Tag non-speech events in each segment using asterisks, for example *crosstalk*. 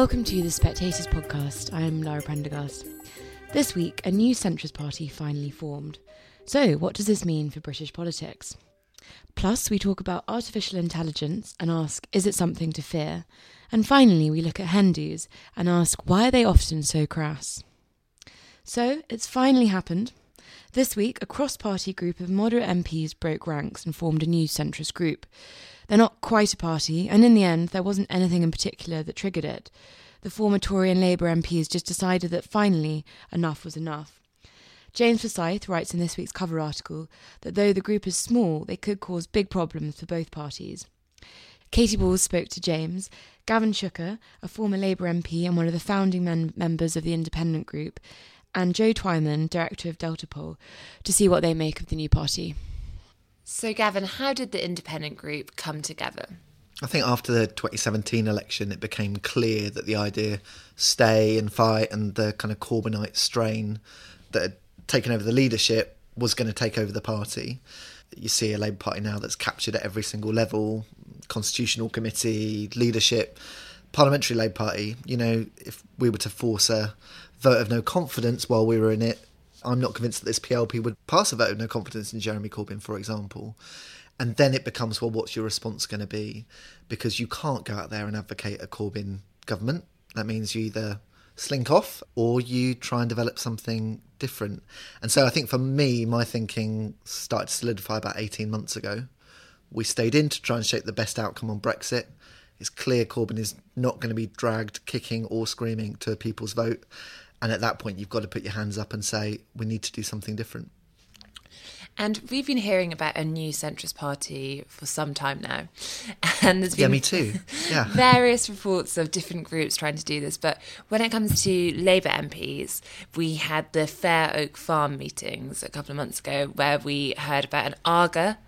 Welcome to the Spectators podcast. I am Lara Prendergast. This week, a new centrist party finally formed. So, what does this mean for British politics? Plus, we talk about artificial intelligence and ask, is it something to fear? And finally, we look at hen dos and ask, why are they often so crass? So, it's finally happened. This week, a cross party group of moderate MPs broke ranks and formed a new centrist group. They're not quite a party, and in the end, there wasn't anything in particular that triggered it. The former Tory and Labour MPs just decided that finally enough was enough. James Forsyth writes in this week's cover article that though the group is small, they could cause big problems for both parties. Katy Balls spoke to James, Gavin Shuker, a former Labour MP and one of the founding men- members of the independent group, and Joe Twyman, director of Deltapoll, to see what they make of the new party. So, Gavin, how did the independent group come together? I think after the 2017 election, it became clear that the idea stay and fight and the kind of Corbynite strain that had taken over the leadership was going to take over the party. You see a Labour Party now that's captured at every single level constitutional committee, leadership, parliamentary Labour Party. You know, if we were to force a vote of no confidence while we were in it, I'm not convinced that this PLP would pass a vote of no confidence in Jeremy Corbyn, for example. And then it becomes, well, what's your response going to be? Because you can't go out there and advocate a Corbyn government. That means you either slink off or you try and develop something different. And so I think for me, my thinking started to solidify about 18 months ago. We stayed in to try and shape the best outcome on Brexit. It's clear Corbyn is not going to be dragged kicking or screaming to a people's vote. And at that point, you've got to put your hands up and say, we need to do something different. And we've been hearing about a new centrist party for some time now. *laughs* And there's been yeah, me too. *laughs* Yeah. various reports of different groups trying to do this. But when it comes to Labour MPs, we had the Fair Oak Farm meetings a couple of months ago where we heard about an Aga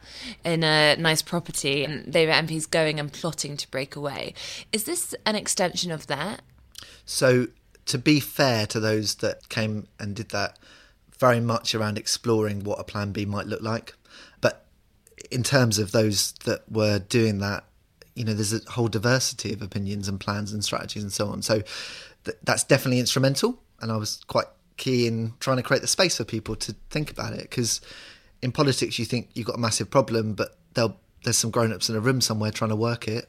in a nice property and Labour MPs going and plotting to break away. Is this an extension of that? So, to be fair to those that came and did that, very much around exploring what a plan B might look like. But in terms of those that were doing that, you know, there's a whole diversity of opinions and plans and strategies and so on. So th- that's definitely instrumental. And I was quite key in trying to create the space for people to think about it because in politics you think you've got a massive problem, but there's some grown-ups in a room somewhere trying to work it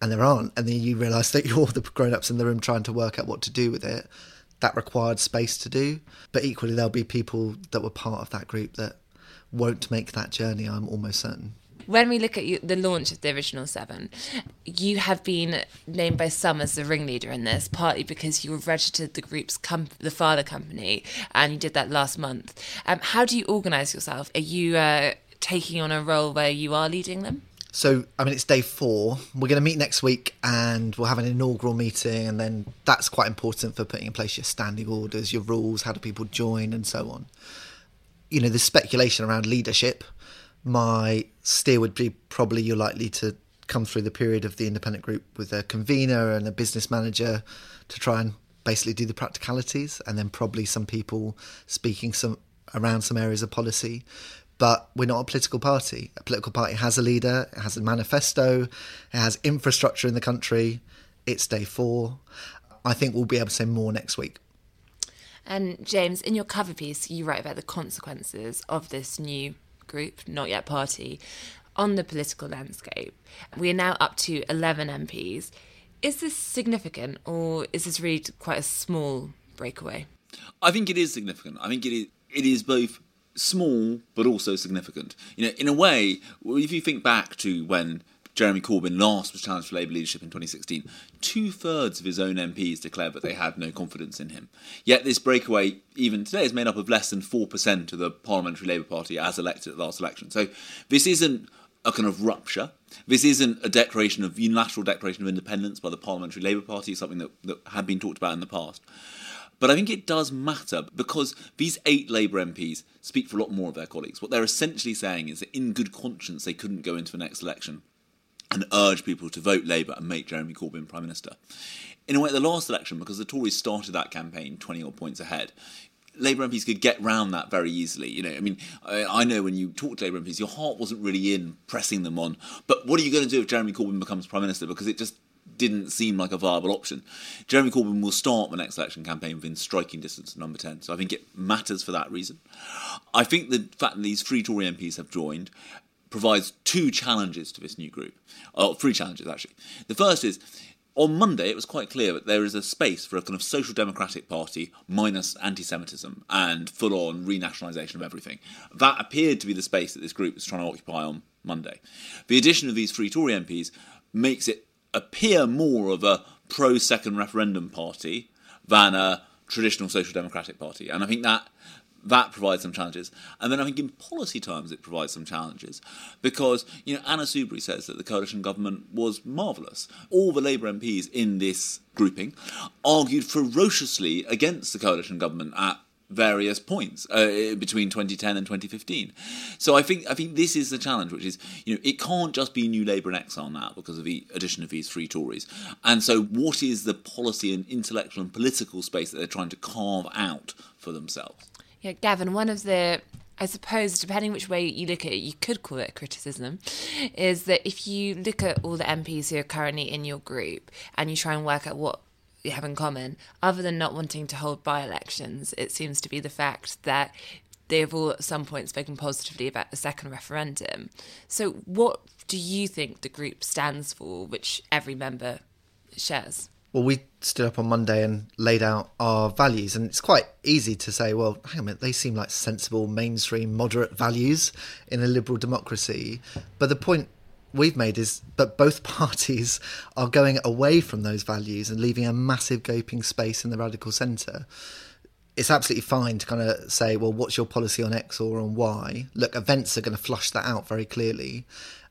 and there aren't and then you realize *laughs* that you're the grown-ups in the room trying to work out what to do with it that required space to do. But equally, there'll be people that were part of that group that won't make that journey, I'm almost certain. When we look at you, the launch of the original seven, you have been named by some as the ringleader in this, partly because you registered the group's com- the father company, and you did that last month. Um, how do you organise yourself? Are you uh, taking on a role where you are leading them? So, I mean, it's day four. We're going to meet next week and we'll have an inaugural meeting. And then that's quite important for putting in place your standing orders, your rules, how do people join, and so on. You know, there's speculation around leadership. My steer would be probably you're likely to come through the period of the independent group with a convener and a business manager to try and basically do the practicalities. And then probably some people speaking some around some areas of policy but we're not a political party. A political party has a leader, it has a manifesto, it has infrastructure in the country. It's day four. I think we'll be able to say more next week. And James, in your cover piece, you write about the consequences of this new group, not yet party, on the political landscape. We are now up to 11 MPs. Is this significant or is this really quite a small breakaway? I think it is significant. I think it is, it is both small but also significant. You know, in a way, if you think back to when Jeremy Corbyn last was challenged for Labour leadership in 2016, two thirds of his own MPs declared that they had no confidence in him. Yet this breakaway, even today, is made up of less than 4% of the Parliamentary Labour Party as elected at the last election. So this isn't a kind of rupture. This isn't a declaration of unilateral declaration of independence by the Parliamentary Labour Party, something that, that had been talked about in the past. But I think it does matter because these eight Labour MPs speak for a lot more of their colleagues. What they're essentially saying is that in good conscience they couldn't go into the next election and urge people to vote Labour and make Jeremy Corbyn Prime Minister. In a way, at the last election, because the Tories started that campaign 20 odd points ahead, Labour MPs could get round that very easily. You know, I mean, I, I, know when you talk to Labour MPs, your heart wasn't really in pressing them on. But what are you going to do if Jeremy Corbyn becomes Prime Minister? Because it just didn't seem like a viable option. Jeremy Corbyn will start the next election campaign within striking distance of number 10, so I think it matters for that reason. I think the fact that these three Tory MPs have joined provides two challenges to this new group. Oh, three challenges, actually. The first is on Monday, it was quite clear that there is a space for a kind of social democratic party minus anti Semitism and full on renationalisation of everything. That appeared to be the space that this group was trying to occupy on Monday. The addition of these three Tory MPs makes it appear more of a pro second referendum party than a traditional social democratic party. And I think that that provides some challenges. And then I think in policy terms it provides some challenges because, you know, Anna Soubry says that the coalition government was marvellous. All the Labour MPs in this grouping argued ferociously against the coalition government at various points uh, between 2010 and 2015. So I think I think this is the challenge, which is you know it can't just be New Labour and exile now because of the addition of these three Tories. And so what is the policy and intellectual and political space that they're trying to carve out for themselves? Yeah, Gavin, one of the I suppose, depending which way you look at it, you could call it a criticism, is that if you look at all the MPs who are currently in your group and you try and work out what have in common, other than not wanting to hold by elections, it seems to be the fact that they have all at some point spoken positively about the second referendum. So, what do you think the group stands for, which every member shares? well, we stood up on Monday and laid out our values, and it's quite easy to say, well, hang on a minute, they seem like sensible, mainstream, moderate values in a liberal democracy. But the point we've made is that both *laughs* parties are going away from those values and leaving a massive gaping space in the radical centre. It's absolutely fine to kind of say, well, what's your policy on X or on Y? Look, events are going to flush that out very clearly.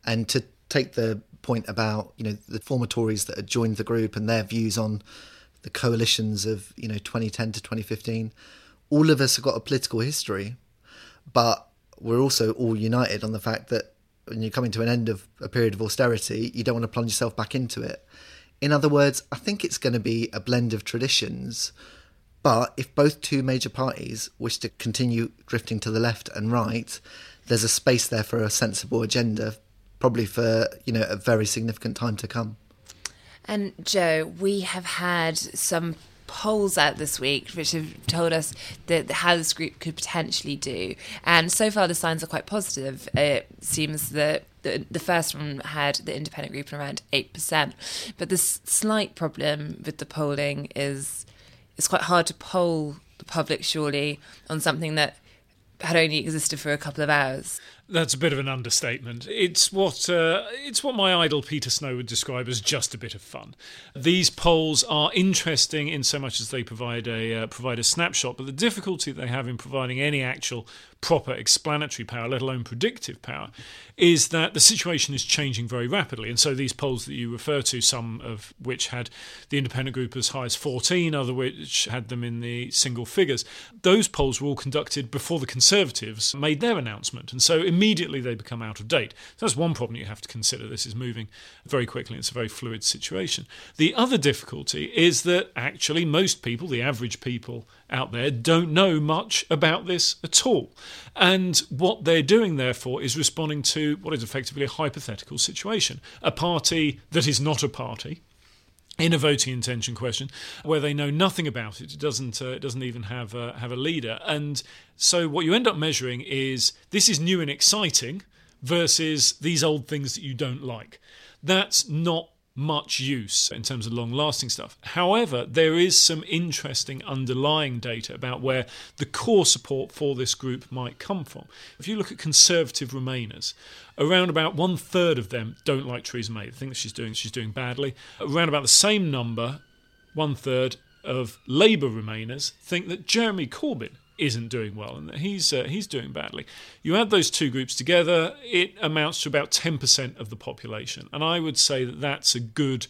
And to take the point about you know the former Tories that had joined the group and their views on the coalitions of you know 2010 to 2015. All of us have got a political history, but we're also all united on the fact that when you're coming to an end of a period of austerity, you don't want to plunge yourself back into it. In other words, I think it's going to be a blend of traditions. But if both two major parties wish to continue drifting to the left and right, there's a space there for a sensible agenda probably for you know a very significant time to come. And Joe, we have had some polls out this week which have told us that how this group could potentially do. And so far, the signs are quite positive. It seems that the, the first one had the independent group around 8%. But the slight problem with the polling is it's quite hard to poll the public, surely, on something that had only existed for a couple of hours. That's a bit of an understatement. It's what uh, it's what my idol Peter Snow would describe as just a bit of fun. These polls are interesting in so much as they provide a uh, provide a snapshot, but the difficulty they have in providing any actual proper explanatory power, let alone predictive power, is that the situation is changing very rapidly. And so these polls that you refer to, some of which had the independent group as high as 14, other which had them in the single figures, those polls were all conducted before the Conservatives made their announcement. And so immediately they become out of date. So that's one problem you have to consider. This is moving very quickly. It's a very fluid situation. The other difficulty is that actually most people, the average people out there, don't know much about this at all. And what they're doing, therefore, is responding to what is effectively a hypothetical situation. A party that is not a party, in a voting intention question where they know nothing about it. It doesn't uh, it doesn't even have have a leader, and so what you end up measuring is this is new and exciting versus these old things that you don't like. That's not much use in terms of long lasting stuff. However, there is some interesting underlying data about where the core support for this group might come from. If you look at conservative Remainers, around about one third of them don't like Theresa May. They think that she's doing she's doing badly. Around about the same number, one third of Labour Remainers think that Jeremy Corbyn isn't doing well and that he's uh, he's doing badly. You add those two groups together, it amounts to about 10% of the population, and I would say that that's a good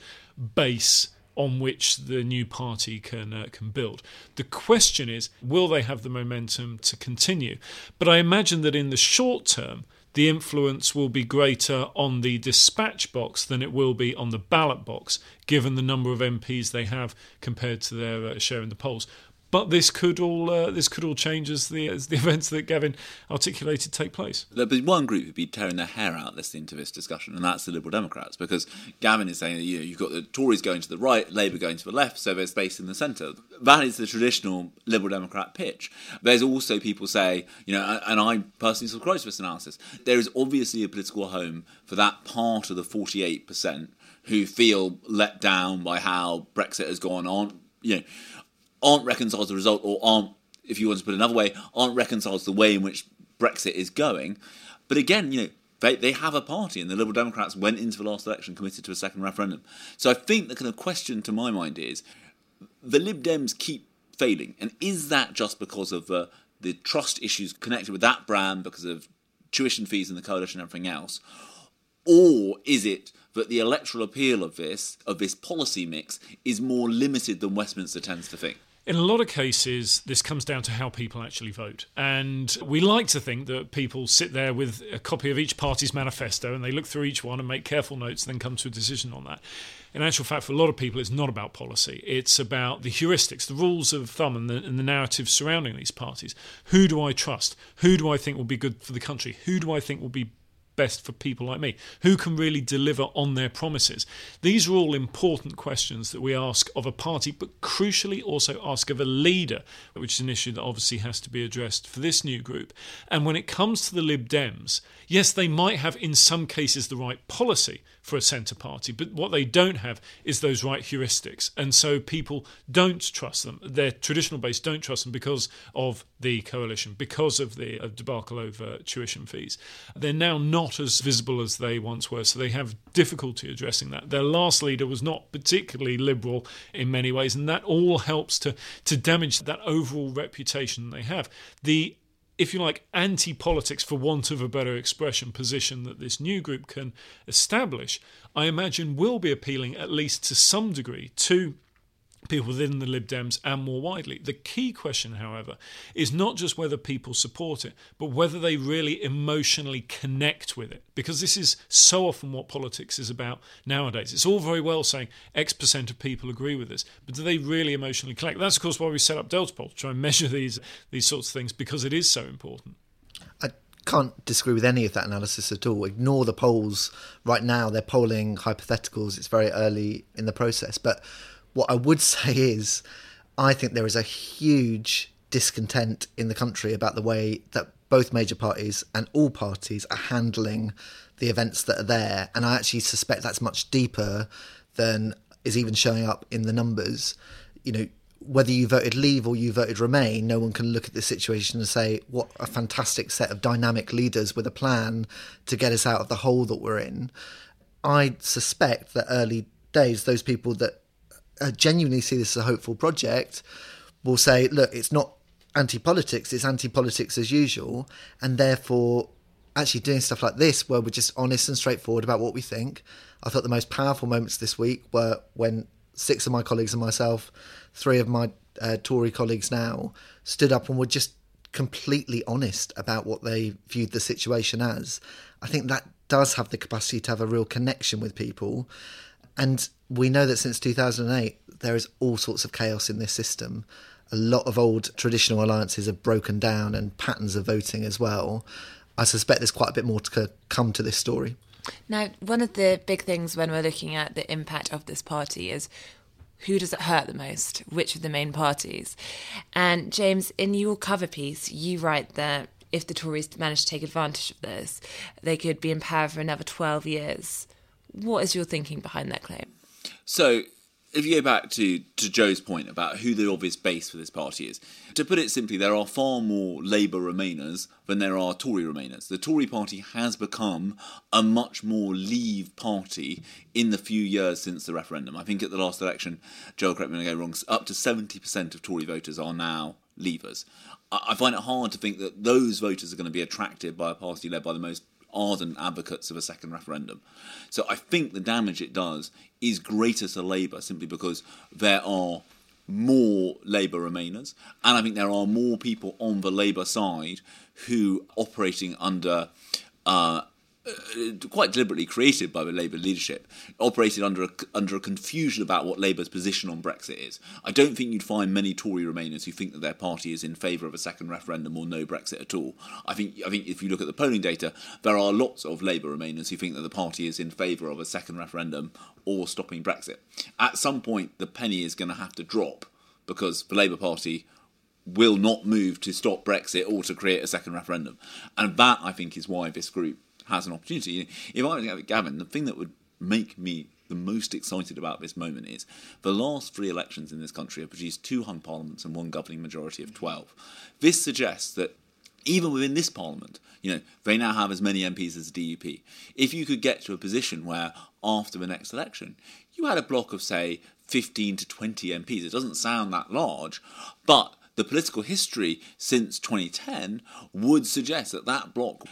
base on which the new party can uh, can build. The question is, will they have the momentum to continue? But I imagine that in the short term, the influence will be greater on the dispatch box than it will be on the ballot box, given the number of MPs they have compared to their uh, share in the polls. But this could all uh, this could all change as the as the *laughs* events that Gavin articulated take place. There'd be one group who'd be tearing their hair out listening to this discussion, and that's the Liberal Democrats, because Gavin is saying that you know, you've got the Tories going to the right, Labour going to the left, so there's space in the centre. That is the traditional Liberal Democrat pitch. There's also people say, you know, and I personally subscribe to this analysis. There is obviously a political home for that part of the 48% who feel let down by how Brexit has gone on, you know, aren't reconciled to the result, or aren't, if you want to put it another way, aren't reconciled to the way in which Brexit is going. But again, you know, they, they have a party, and the Liberal Democrats went into the last election committed to a second referendum. So I think the kind of question to my mind is the Lib Dems keep failing, and is that just because of the the trust issues connected with that brand, because of tuition fees and the coalition and everything else, or is it that the electoral appeal of this of this policy mix is more limited than Westminster tends to think? In a lot of cases, this comes down to how people actually vote. And we like to think that people sit there with a copy of each party's manifesto and they look through each one and make careful notes and then come to a decision on that. In actual fact, for a lot of people, it's not about policy. It's about the heuristics, the rules of thumb, and the, and the narrative surrounding these parties. Who do I trust? Who do I think will be good for the country? Who do I think will be best for people like me? Who can really deliver on their promises? These are all important questions that we ask of a party, but crucially also ask of a leader, which is an issue that obviously has to be addressed for this new group. And when it comes to the Lib Dems, yes, they might have in some cases the right policy for a centre party, but what they don't have is those right heuristics. And so people don't trust them. Their traditional base don't trust them because of the coalition, because of the debacle over tuition fees. They're now not as visible as they once were, so they have difficulty addressing that. Their last leader was not particularly liberal in many ways, and that all helps to, to damage that overall reputation they have. The if you like, anti politics, for want of a better expression, position that this new group can establish, I imagine will be appealing, at least to some degree, to people within the Lib Dems and more widely. The key question, however, is not just whether people support it, but whether they really emotionally connect with it. Because this is so often what politics is about nowadays. It's all very well saying X percent of people agree with this, but do they really emotionally connect? That's, of course, why we set up Deltapoll to try and measure these, these sorts of things because it is so important. I can't disagree with any of that analysis at all. Ignore the polls right now. They're polling hypotheticals. It's very early in the process. But what I would *laughs* say is, I think there is a huge discontent in the country about the way that both major parties and all parties are handling the events that are there. And I actually suspect that's much deeper than is even showing up in the numbers. You know, whether you voted leave or you voted remain, no one can look at the situation and say, what a fantastic set of dynamic leaders with a plan to get us out of the hole that we're in. I suspect that early days, those people that uh, genuinely see this as a hopeful project will say, look, it's not anti politics, it's anti politics as usual. And therefore, actually doing stuff like this, where we're just honest and straightforward about what we think. I thought the most powerful moments this week were when six of my colleagues and myself, three of my uh, Tory colleagues now, stood up and were just completely honest about what they viewed the situation as. I think that does have the capacity to have a real connection with people. And we know that since 2008, there is all sorts of chaos in this system. A lot of old traditional alliances have broken down and patterns of voting as well. I suspect there's quite a bit more to come to this story. Now, one of the big things when we're looking at the impact of this party is who does it hurt the most? Which of the main parties? And James, in your cover piece, you write that if the Tories manage to take advantage of this, they could be in power for another 12 years. What is your thinking behind that claim? So, if you go back to, to Joe's point about who the obvious base for this party is, to put it simply, there are far more Labour Remainers than there are Tory Remainers. The Tory party has become a much more Leave party in the few years since the referendum. I think at the last election, Joe, correct me if I go wrong, up to 70% of Tory voters are now Leavers. I find it hard to think that those voters are going to be attracted by a party led by the most ardent advocates of a second referendum. So I think the damage it does is greater to Labour simply because there are more Labour Remainers, and I think there are more people on the Labour side who operating under uh, Uh, quite deliberately created by the Labour leadership, operated under a, under a confusion about what Labour's position on Brexit is. I don't think you'd find many Tory Remainers who think that their party is in favour of a second referendum or no Brexit at all. I think I think if you look at the polling data, there are lots of Labour Remainers who think that the party is in favour of a second referendum or stopping Brexit. At some point, the penny is going to have to drop because the Labour Party will not move to stop Brexit or to create a second referendum. And that, I think, is why this group has an opportunity. If I was Gavin, the thing that would make me the most excited about this moment is the last three elections in this country have produced two hung parliaments and one governing majority of 12. This suggests that even within this parliament, you know, they now have as many MPs as the DUP. If you could get to a position where after the next election, you had a block of, say, 15 to 20 MPs, it doesn't sound that large, but the political history since 2010 would suggest that that bloc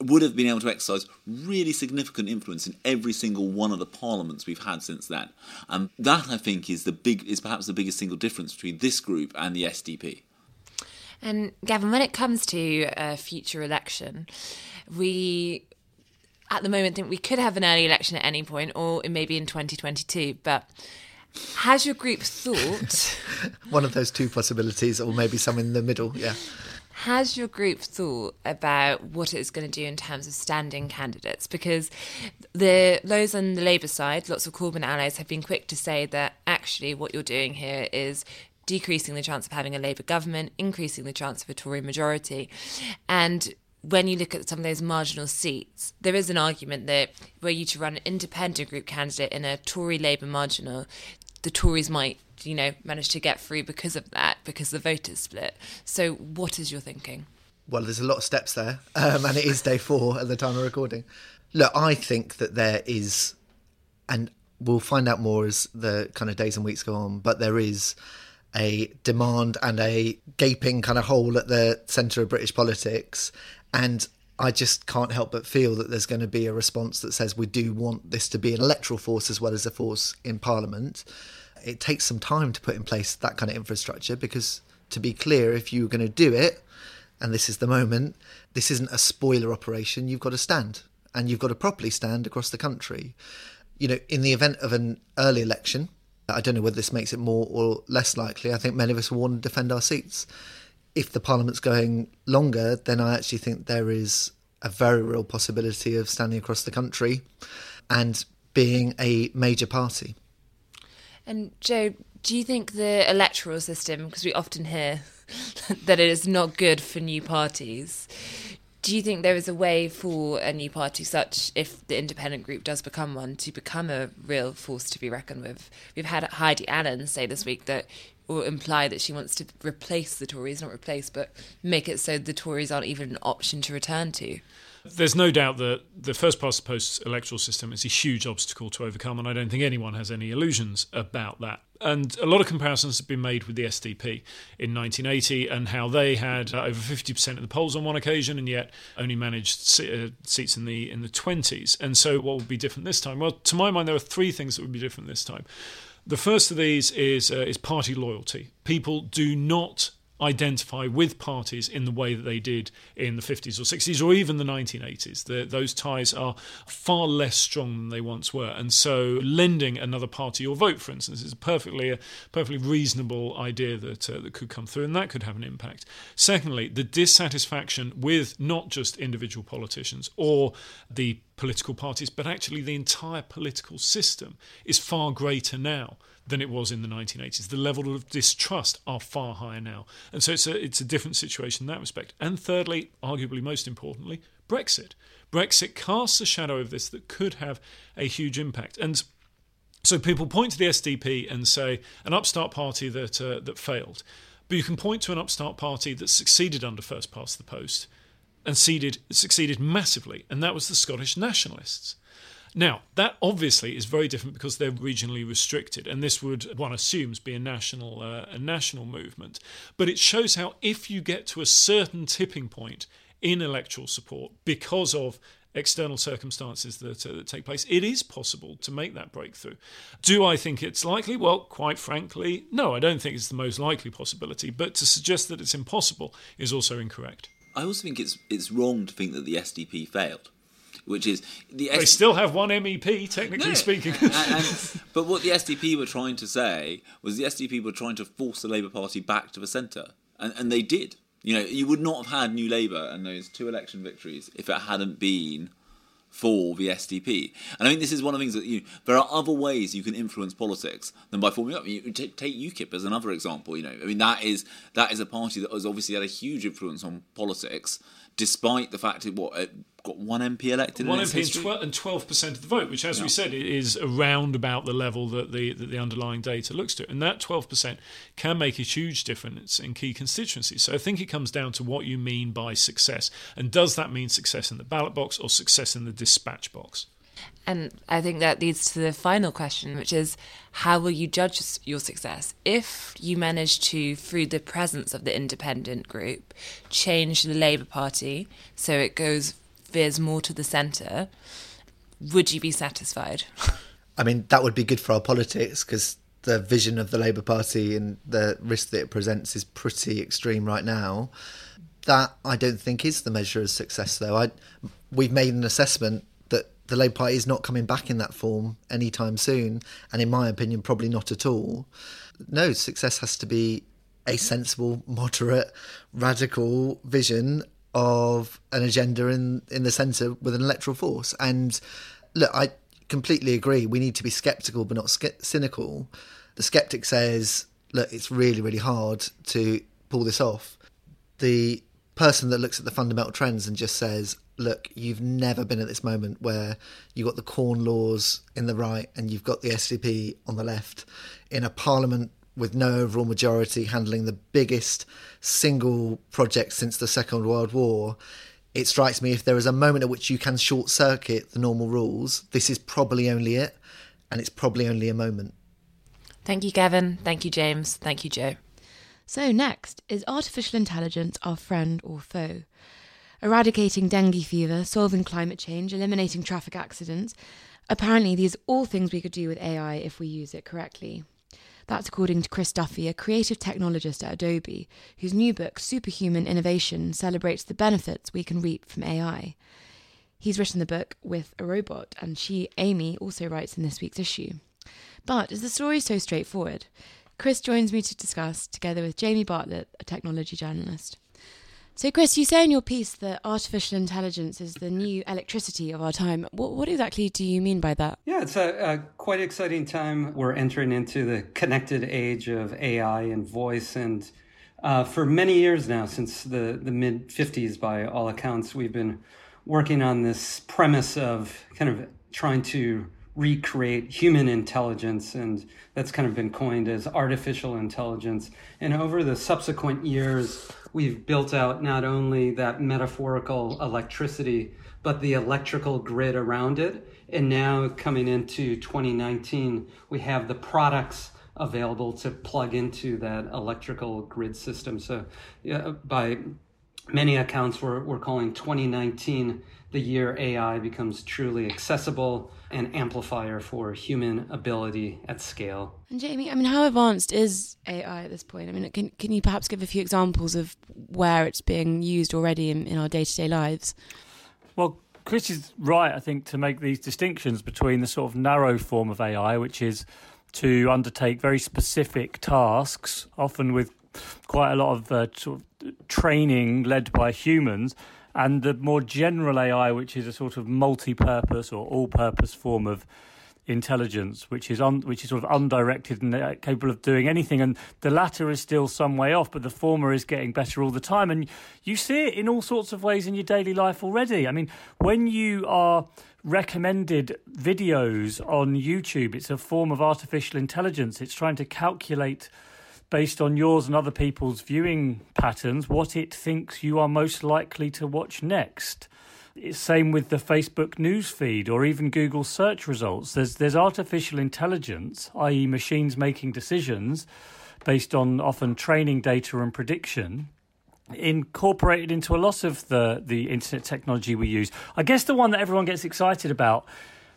would have been able to exercise really significant influence in every single one of the parliaments we've had since then. And that I think is the big is perhaps the biggest single difference between this group and the SDP. And Gavin, when it comes to a future election, we at the moment think we could have an early election at any point or maybe in 2022, but has your group thought *laughs* One of those two possibilities, or maybe some in the middle. Yeah. Has your group thought about what it's going to do in terms of standing candidates? Because the those on the Labour side, lots of Corbyn allies have been quick to say that actually what you're doing here is decreasing the chance of having a Labour government, increasing the chance of a Tory majority. And when you look at some of those marginal seats, there is an argument that were you to run an independent group candidate in a Tory Labour marginal, the Tories might, you know, managed to get through because of that, because the voters split. So, what is your thinking? Well, there's a lot of steps there, um, and it is day four at the time of recording. Look, I think that there is, and we'll find out more as the kind of days and weeks go on, but there is a demand and a gaping kind of hole at the centre of British politics. And I just can't help but feel that there's going to be a response that says we do want this to be an electoral force as well as a force in Parliament. It takes some time to put in place that kind of infrastructure because, to be clear, if you're going to do it, and this is the moment, this isn't a spoiler operation. You've got to stand, and you've got to properly stand across the country. You know, in the event of an early election, I don't know whether this makes it more or less likely. I think many of us will want to defend our seats. If the Parliament's going longer, then I actually think there is a very real possibility of standing across the country and being a major party. And Joe, do you think the electoral system, because we often hear *laughs* that it is not good for new parties, do you think there is a way for a new party, such if the independent group does become one, to become a real force to be reckoned with? We've had Heidi Allen say this week that, or imply that she wants to replace the Tories, not replace, but make it so the Tories aren't even an option to return to. There's no doubt that the first past the post electoral system is a huge obstacle to overcome, and I don't think anyone has any illusions about that. And a lot of comparisons have been made with the SDP in 1980 and how they had uh, over 50% of the polls on one occasion and yet only managed uh, seats in the in the 20s. And so, what would be different this time? Well, to my mind, there are three things that would be different this time. The first of these is uh, is party loyalty. People do not identify with parties in the way that they did in the 50s or 60s or even the 1980s. The, those ties are far less strong than they once were. And so lending another party your vote, for instance, is a perfectly, a perfectly reasonable idea that, uh, that could come through and that could have an impact. Secondly, the dissatisfaction with not just individual politicians or the political parties, but actually the entire political system is far greater now than it was in the 1980s. The level of distrust are far higher now, and so it's a it's a different situation in that respect. And thirdly, arguably most importantly, Brexit. Brexit casts a shadow of this that could have a huge impact. And so people point to the SDP and say an upstart party that uh, that failed, but you can point to an upstart party that succeeded under first past the post and succeeded massively, and that was the Scottish nationalists. Now, that obviously is very different because they're regionally restricted, and this would, one assumes, be a national, uh, a national movement. But it shows how if you get to a certain tipping point in electoral support because of external circumstances that, uh, that take place, it is possible to make that breakthrough. Do I think it's likely? Well, quite frankly, no, I don't think it's the most likely possibility. But to suggest that it's impossible is also incorrect. I also think it's it's wrong to think that the SDP failed. which is the They still have one MEP, technically No. speaking. and, and- but what the SDP were trying to say was the SDP were trying to force the Labour Party back to the centre, and, and they did. You know, you would not have had New Labour and those two election victories if it hadn't been for the SDP. And I think this is one of the things that you there are other ways you can influence politics than by forming up. You take UKIP as another example. You know, I mean that is that is a party that has obviously had a huge influence on politics, despite the fact it what it got one MP elected. One in MP and twelve percent of the vote, which, as we said, is around about the level that the that the underlying data looks to, and that twelve percent can make a huge difference in key constituencies. So I think it comes down to what you mean by success, and does that mean success in the ballot box or success in the dispatch box? And I think that leads to the final question, which is how will you judge your success? If you manage to, through the presence of the independent group, change the Labour Party so it goes veers more to the centre, would you be satisfied? I mean, that would be good for our politics because the vision of the Labour Party and the risk that it presents is pretty extreme right now. That I don't think is the measure of success, though. I we've made an assessment the Labour Party is not coming back in that form anytime soon, and in my opinion, probably not at all. No, success has to be a sensible, moderate, radical vision of an agenda in in the centre with an electoral force. And look, I completely agree. We need to be sceptical, but not cynical. The skeptic says, "Look, it's really, really hard to pull this off." The person that looks at the fundamental trends and just says, "Look, you've never been at this moment where you've got the Corn Laws in the right and you've got the SDP on the left in a parliament." With no overall majority handling the biggest single project since the Second World War, it strikes me if there is a moment at which you can short circuit the normal rules, this is probably only it, and it's probably only a moment. Thank you, Gavin. Thank you, James. Thank you, Joe. So, next is artificial intelligence our friend or foe? Eradicating dengue fever, solving climate change, eliminating traffic accidents. Apparently, these are all things we could do with AI if we use it correctly. That's according to Chris Duffey, a creative technologist at Adobe, whose new book, Superhuman Innovation, celebrates the benefits we can reap from AI. He's written the book with a robot, and she, Amy, also writes in this week's issue. But is the story so straightforward? Chris joins me to discuss, together with Jamie Bartlett, a technology journalist. So, Chris, you say in your piece that artificial intelligence is the new electricity of our time. What, what exactly do you mean by that? Yeah, it's a, a quite exciting time. We're entering into the connected age of AI and voice. And uh, for many years now, since the, the mid 50s, by all accounts, we've been working on this premise of kind of trying to recreate human intelligence. And that's kind of been coined as artificial intelligence. And over the subsequent years, we've built out not only that metaphorical electricity, but the electrical grid around it. And now coming into 2019, we have the products available to plug into that electrical grid system. So, yeah, by many accounts, we're, we're calling 2019 the year AI becomes truly accessible and amplifier for human ability at scale. And Jamie, I mean, how advanced is AI at this point? I mean, can, can you perhaps give a few examples of where it's being used already in, in our day to day lives? Well, Chris is right, I think, to make these distinctions between the sort of narrow form of AI, which is to undertake very specific tasks, often with quite a lot of uh, sort of training led by humans, and the more general AI, which is a sort of multi-purpose or all-purpose form of intelligence, which is un, which is sort of undirected and uh, capable of doing anything. And the latter is still some way off, but the former is getting better all the time. And you see it in all sorts of ways in your daily life already. I mean, when you are recommended videos on YouTube, it's a form of artificial intelligence. It's trying to calculate based on yours and other people's viewing patterns what it thinks you are most likely to watch next. It's same with the Facebook news feed or even Google search results. There's there's artificial intelligence, i.e., machines making decisions based on often training data and prediction, incorporated into a lot of the the internet technology we use. I guess the one that everyone gets excited about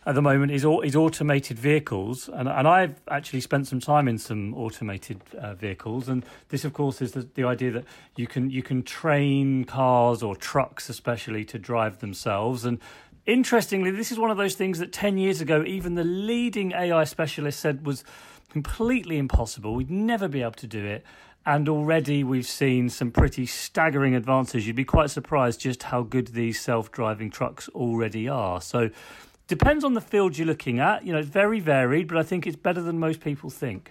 at the moment is is automated vehicles, and and I've actually spent some time in some automated uh, vehicles, and this, of course, is the, the idea that you can you can train cars or trucks, especially, to drive themselves, and interestingly, this is one of those things that 10 years ago, even the leading AI specialist said was completely impossible. We'd never be able to do it. And already we've seen some pretty staggering advances. You'd be quite surprised just how good these self driving trucks already are. So, depends on the field you're looking at. You know, it's very varied, but I think it's better than most people think.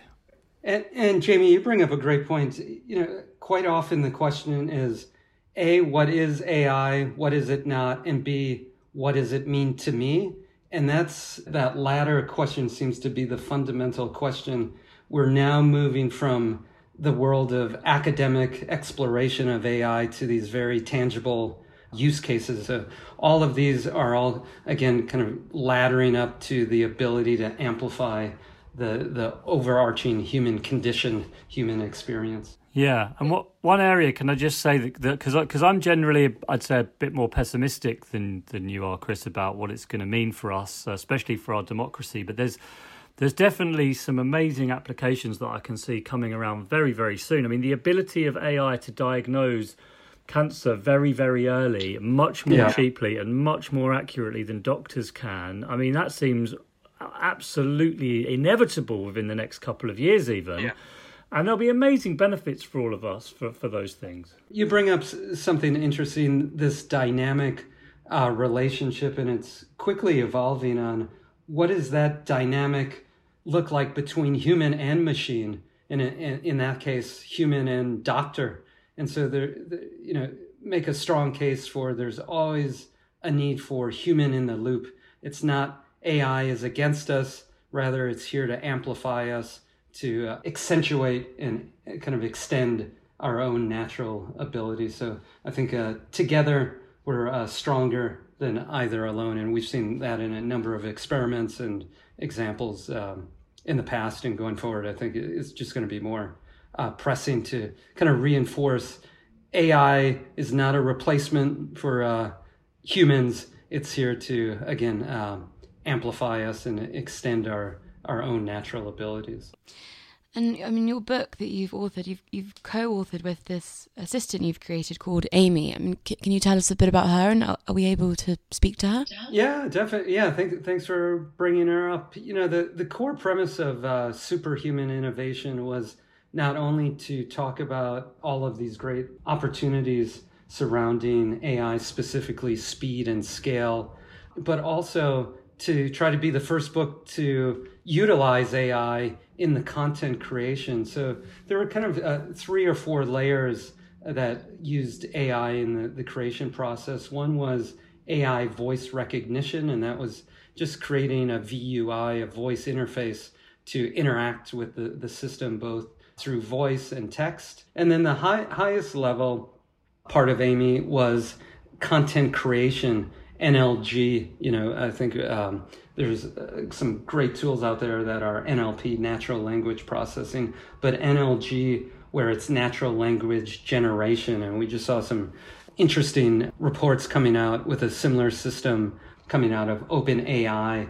And, and Jamie, you bring up a great point. You know, quite often the question is A, what is AI? What is it not? And B, what does it mean to me? And that's that latter question seems to be the fundamental question. We're now moving from the world of academic exploration of AI to these very tangible use cases. So all of these are all, again, kind of laddering up to the ability to amplify the, the overarching human condition, human experience. Yeah, and what one area can I just say that because because I'm generally I'd say a bit more pessimistic than than you are, Chris, about what it's going to mean for us, especially for our democracy. But there's there's definitely some amazing applications that I can see coming around very, very soon. I mean, the ability of AI to diagnose cancer very, very early, much more yeah. cheaply and much more accurately than doctors can. I mean, that seems absolutely inevitable within the next couple of years, even. Yeah. And there'll be amazing benefits for all of us for, for those things. You bring up something interesting this dynamic uh, relationship, and it's quickly evolving on what does that dynamic look like between human and machine? In, in, in that case, human and doctor. And so there, you know, make a strong case for there's always a need for human in the loop. It's not AI is against us, rather it's here to amplify us, to uh, accentuate and kind of extend our own natural abilities. So I think uh, together we're uh, stronger than either alone. And we've seen that in a number of experiments and examples um, in the past and going forward. I think it's just going to be more uh, pressing to kind of reinforce AI is not a replacement for uh, humans. It's here to, again, um, amplify us and extend our, our own natural abilities. And I mean, your book that you've authored, you've you've co-authored with this assistant you've created called Amy. I mean, c- can you tell us a bit about her, and are, are we able to speak to her? Yeah, definitely. Yeah, thank, thanks for bringing her up. You know, the the core premise of uh, superhuman innovation was not only to talk about all of these great opportunities surrounding AI, specifically speed and scale, but also to try to be the first book to utilize AI in the content creation. So there were kind of uh, three or four layers that used AI in the, the creation process. One was AI voice recognition, and that was just creating a VUI, a voice interface to interact with the, the system both through voice and text. And then the high, highest level part of Amy was content creation, NLG. You know, I think um, there's uh, some great tools out there that are NLP, natural language processing, but NLG, where it's natural language generation. And we just saw some interesting reports coming out with a similar system coming out of OpenAI,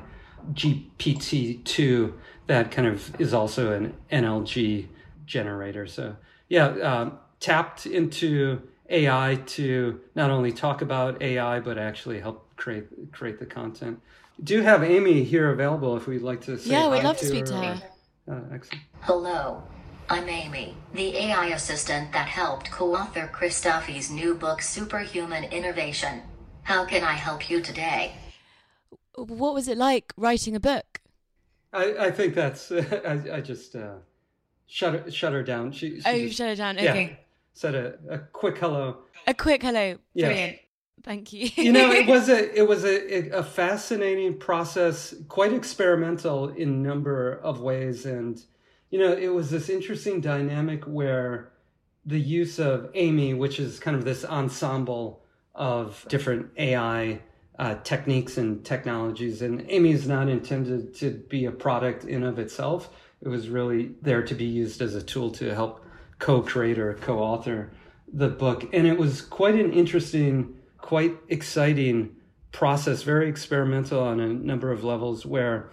GPT-2, that kind of is also an NLG generator. So, yeah, um, tapped into AI to not only talk about AI, but actually help create create the content do you have Amy here available if we'd like to say Yeah, we'd love to, to speak to her. Uh, excellent. Hello. I'm Amy, the AI assistant that helped co-author Chris Duffey's new book Superhuman Innovation. How can I help you today? What was it like writing a book? I, I think that's *laughs* I, I just uh, shut her, shut her down. She, she oh, just, shut her down. Okay. Yeah, said a, a quick hello. A quick hello. Yeah. Brilliant. Thank you. you know, it was a *laughs* it was a, a fascinating process, quite experimental in number of ways, and you know, it was this interesting dynamic where the use of Amy, which is kind of this ensemble of different AI uh, techniques and technologies, and Amy is not intended to be a product in of itself. It was really there to be used as a tool to help co-create or co-author the book, and it was quite an interesting quite exciting process, very experimental on a number of levels, where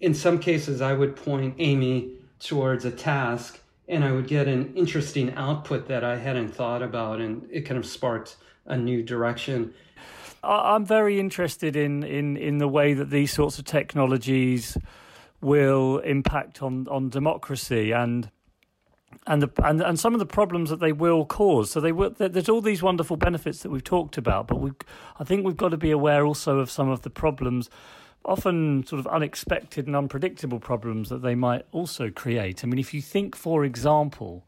in some cases I would point Amy towards a task and I would get an interesting output that I hadn't thought about, and it kind of sparked a new direction. I'm very interested in, in, in the way that these sorts of technologies will impact on, on democracy and and the and, and some of the problems that they will cause. So they will. There's all these wonderful benefits that we've talked about, but we I think we've got to be aware also of some of the problems, often sort of unexpected and unpredictable problems that they might also create. I mean, if you think, for example,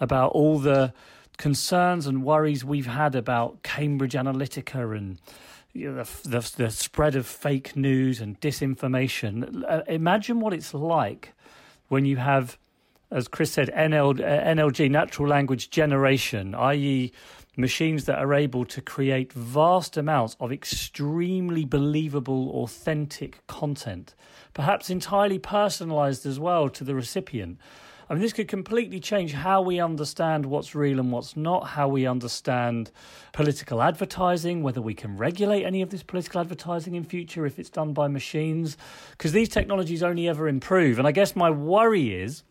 about all the concerns and worries we've had about Cambridge Analytica and you know, the, the, the spread of fake news and disinformation. Uh, imagine what it's like when you have, as Chris said, NL, uh, NLG, natural language generation, i.e., machines that are able to create vast amounts of extremely believable, authentic content, perhaps entirely personalized as well to the recipient. I mean, this could completely change how we understand what's real and what's not, how we understand political advertising, whether we can regulate any of this political advertising in future if it's done by machines, because these technologies only ever improve. And I guess my worry is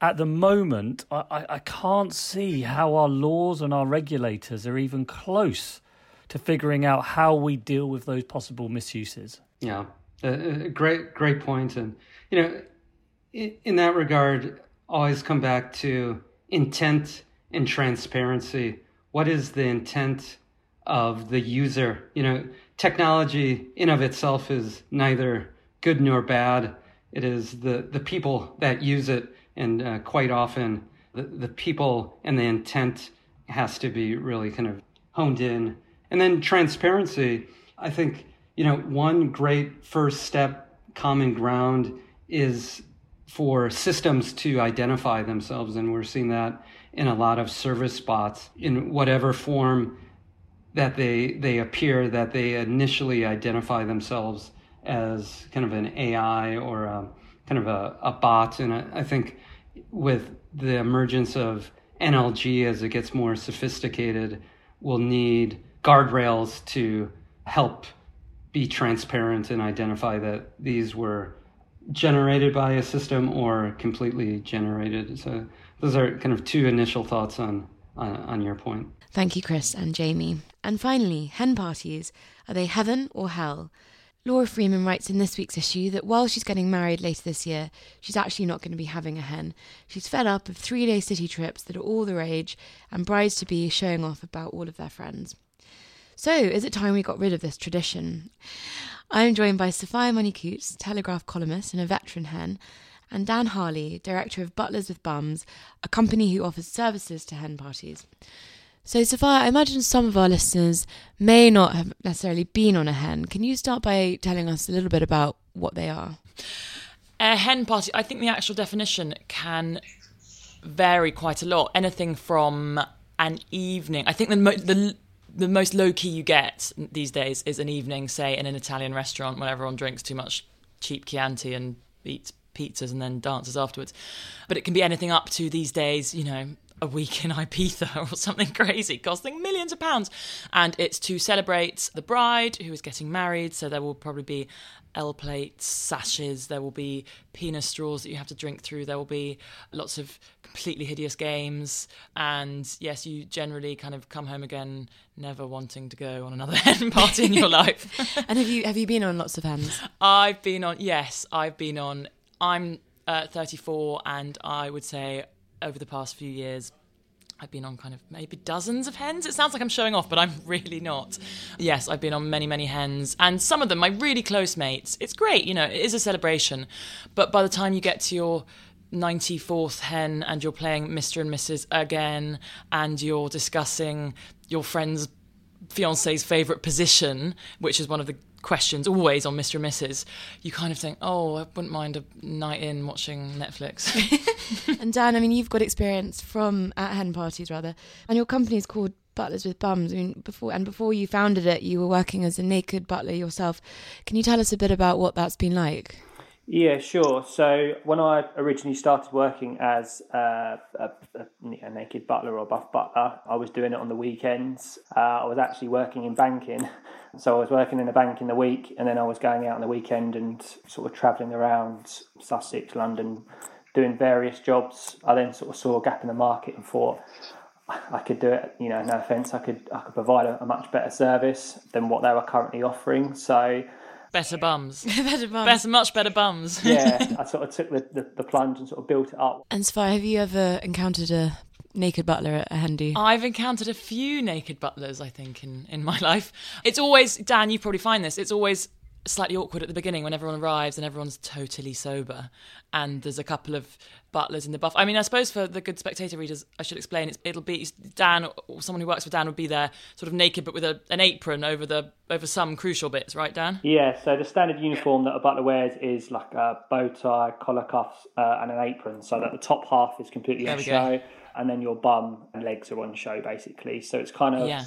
at the moment, I, I, can't see how our laws and our regulators are even close to figuring out how we deal with those possible misuses. Yeah, uh, great, great point. And you know, in, in that regard, always come back to intent and transparency. What is the intent of the user? You know, technology in of itself is neither good nor bad. It is the, the people that use it, and uh, quite often the, the people and the intent has to be really kind of honed in. And then transparency, I think, you know, one great first step, common ground is for systems to identify themselves. And we're seeing that in a lot of service bots in whatever form that they they appear that they initially identify themselves as kind of an AI or a, kind of a, a bot. And I, I think with the emergence of NLG as it gets more sophisticated, we'll need guardrails to help be transparent and identify that these were generated by a system or completely generated. So those are kind of two initial thoughts on on, on your point. Thank you, Chris and Jamie. And finally, hen parties are they heaven or hell? Laura Freeman writes in this week's issue that while she's getting married later this year, she's actually not going to be having a hen. She's fed up of three day city trips that are all the rage and brides to be showing off about all of their friends. So, is it time we got rid of this tradition? I'm joined by Sophia Money-Coutts, Telegraph columnist and a veteran hen, and Dan Harley, director of Butlers with Bums, a company who offers services to hen parties. So, Sophia, I imagine some of our listeners may not have necessarily been on a hen. Can you start by telling us a little bit about what they are? A hen party, I think the actual definition can vary quite a lot. Anything from an evening, I think the, the the most low key you get these days is an evening, say, in an Italian restaurant where everyone drinks too much cheap Chianti and eats pizzas and then dances afterwards. But it can be anything up to these days, you know, a week in *laughs* Ibiza or something crazy, costing millions of pounds. And it's to celebrate the bride who is getting married. So there will probably be L plates, sashes, there will be penis straws that you have to drink through, there will be lots of completely hideous games. And yes, you generally kind of come home again never wanting to go on another *laughs* hen party in your life. *laughs* and have you have you been on lots of hens? I've been on yes, I've been on I'm uh, 34 and I would say over the past few years I've been on kind of maybe dozens of hens. It sounds like I'm showing off, but I'm *laughs* really not. Yes, I've been on many, many hens, and some of them, my really close mates. It's great, you know, it is a celebration. But by the time you get to your 94th hen and you're playing Mr. and Mrs. again, and you're discussing your friend's fiance's favourite position, which is one of the questions always on Mr. and Mrs., you kind of think, oh, I wouldn't mind a night in watching Netflix. *laughs* and Dan, I mean, you've got experience from at hen parties rather, and your company is called Butlers with Bums. I mean, before and before you founded it, you were working as a naked butler yourself. Can you tell us a bit about what that's been like? Yeah, sure. So when I originally started working as a, a, a, naked butler or buff butler, I was doing it on the weekends. Uh, I was actually working in banking, *laughs* so I was working in a bank in the week, and then I was going out on the weekend and sort of travelling around Sussex, London, doing various jobs. I then sort of saw a gap in the market and thought, I could do it. You know, no offense, I could I could provide a, a much better service than what they were currently offering. So Better bums. *laughs* better bums. Better, much better bums. yeah, I *laughs* sort of took the, the, the plunge and sort of built it up. And Sophia, have you ever encountered a naked butler at a hen do? I've encountered a few naked butlers, I think, in, in my *laughs* life. It's always, Dan, you probably find this, it's always slightly awkward at the beginning when everyone arrives and everyone's totally sober and there's a couple of butlers in the buff. I mean, I suppose for the good spectator readers, I should explain it's, it'll be Dan or someone who works with Dan would be there, sort of naked but with a, an apron over the over some crucial bits, right, Dan? Yeah. So the standard uniform that a butler wears is like a bow tie, collar cuffs, uh, and an apron, so that the top half is completely on we go. show, and then your bum and legs are on show, basically. So it's kind of Yeah.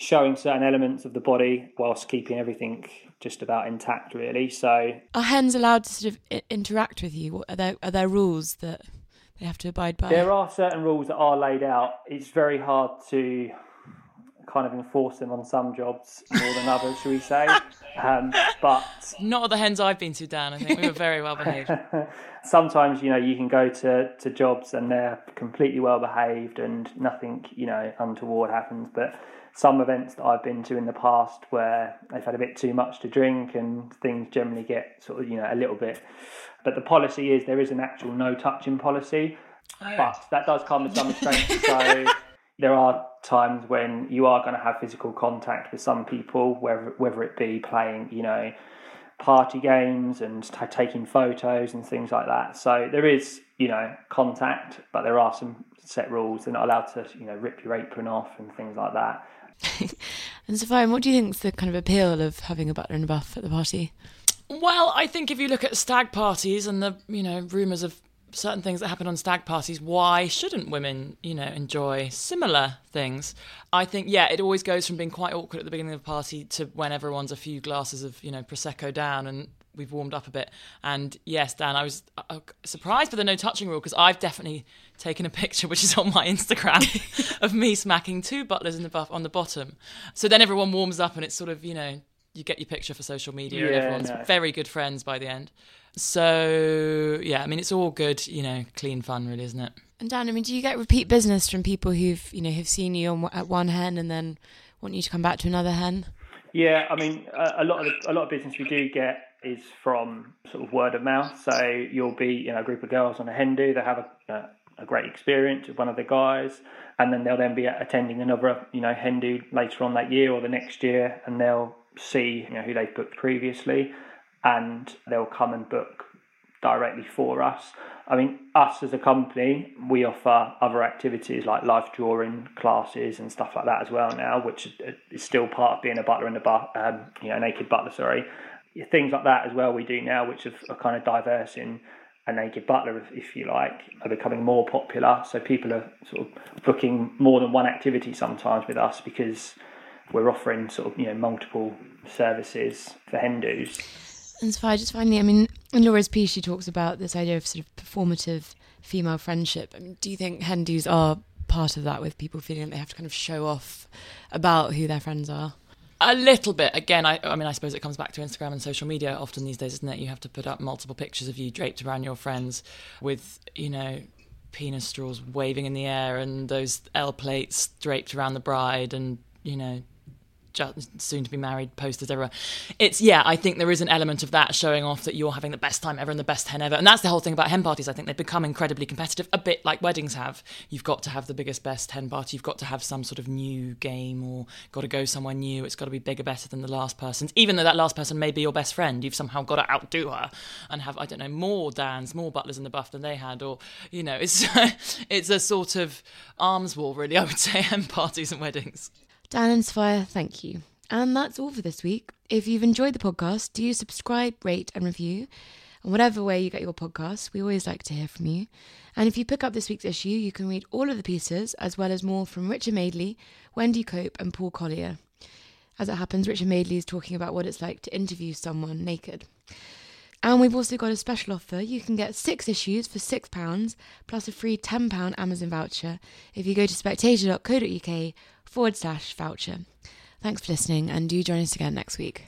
Showing certain elements of the body whilst keeping everything just about intact, really. So Are hens allowed to sort of interact with you? Are there are there rules that they have to abide by? There are certain rules that are laid out. It's very hard to kind of enforce them on some jobs more than others, shall we say? *laughs* Um, but Not at the hens I've been to, Dan. I think we were very well behaved. *laughs* sometimes, you know, you can go to, to jobs and they're completely well behaved and nothing, you know, untoward happens. But some events that I've been to in the past where they've had a bit too much to drink and things generally get sort of, you know, a little bit. But the policy is there is an actual no touching policy, but that does come with some restraints. so *laughs* there are times when you are going to have physical contact with some people, whether whether it be playing, you know, party games and t- taking photos and things like that. So there is, you know, contact, but there are some set rules. They're not allowed to, you know, rip your apron off and things like that. *laughs* And Sophia, what do you think is the kind of appeal of having a butler and a buff at the party? Well, I think if you look at stag parties and the, you know, rumours of certain things that happen on stag parties, why shouldn't women, you know, enjoy similar things? I think, yeah, it always goes from being quite awkward at the beginning of the party to when everyone's a few glasses of, you know, Prosecco down and we've warmed up a bit. And yes, Dan, I was uh, surprised by the no touching rule because I've definitely taken a picture, which is on my Instagram, *laughs* of me smacking two butlers in the buff on the bottom. So then everyone warms up and it's sort of, you know, you get your picture for social media and everyone's no. very good friends by the end. So yeah, I mean it's all good, you know, clean fun, really, isn't it? And Dan, I mean, do you get repeat business from people who've you know who've seen you on, at one hen and then want you to come back to another hen? Yeah, I mean, a, a lot of the, a lot of business we do get is from sort of word of mouth. So you'll be, you know, a group of girls on a hen do. They have a, a, a great experience with one of the guys, and then they'll then be attending another, you know, hen do later on that year or the next year, and they'll see, you know, who they've booked previously, and they'll come and book directly for us. I mean, us as a company, we offer other activities like life drawing classes and stuff like that as well now, which is still part of being a butler and a but, um, you know, naked butler. Sorry, things like that as well. We do now, which are, kind of diverse in a naked butler, if, if you like, are becoming more popular. So people are sort of booking more than one activity sometimes with us because we're offering sort of you know multiple services for hen And And I just finally, I mean, in Laura's piece, she talks about this idea of sort of performative female friendship. I mean, do you think hen do's are part of that with people feeling like they have to kind of show off about who their friends are? A little bit. Again, I, I mean, I suppose it comes back to Instagram and social media often these days, isn't it? You have to put up multiple pictures of you draped around your friends with, you know, penis straws waving in the air and those L plates draped around the bride and, you know, soon to be married posters everywhere. It's yeah, I think there is an element of that showing off that you're having the best time ever and the best hen ever. And that's the whole thing about hen parties. I think they've become incredibly competitive, a bit like weddings have. You've got to have the biggest best hen party. You've got to have some sort of new game or got to go somewhere new. It's got to be bigger, better than the last person's. Even though that last person may be your best friend, you've somehow got to outdo her and have I don't know more Dans, more butlers in the buff than they had, or you know, it's *laughs* it's a sort of arms war, really. I would say *laughs* hen parties and weddings. Dan and Sophia, thank you. And that's all for this week. If you've enjoyed the podcast, do you subscribe, rate, and review. And whatever way you get your podcasts, we always like to hear from you. And if you pick up this week's issue, you can read all of the pieces, as well as more from Richard Madeley, Wendy Cope, and Paul Collier. As it happens, Richard Madeley is talking about what it's like to interview someone naked. And we've also got a special offer. You can get six issues for £6 plus a free £10 Amazon voucher if you go to spectator.co.uk forward slash voucher. Thanks for listening and do join us again next week.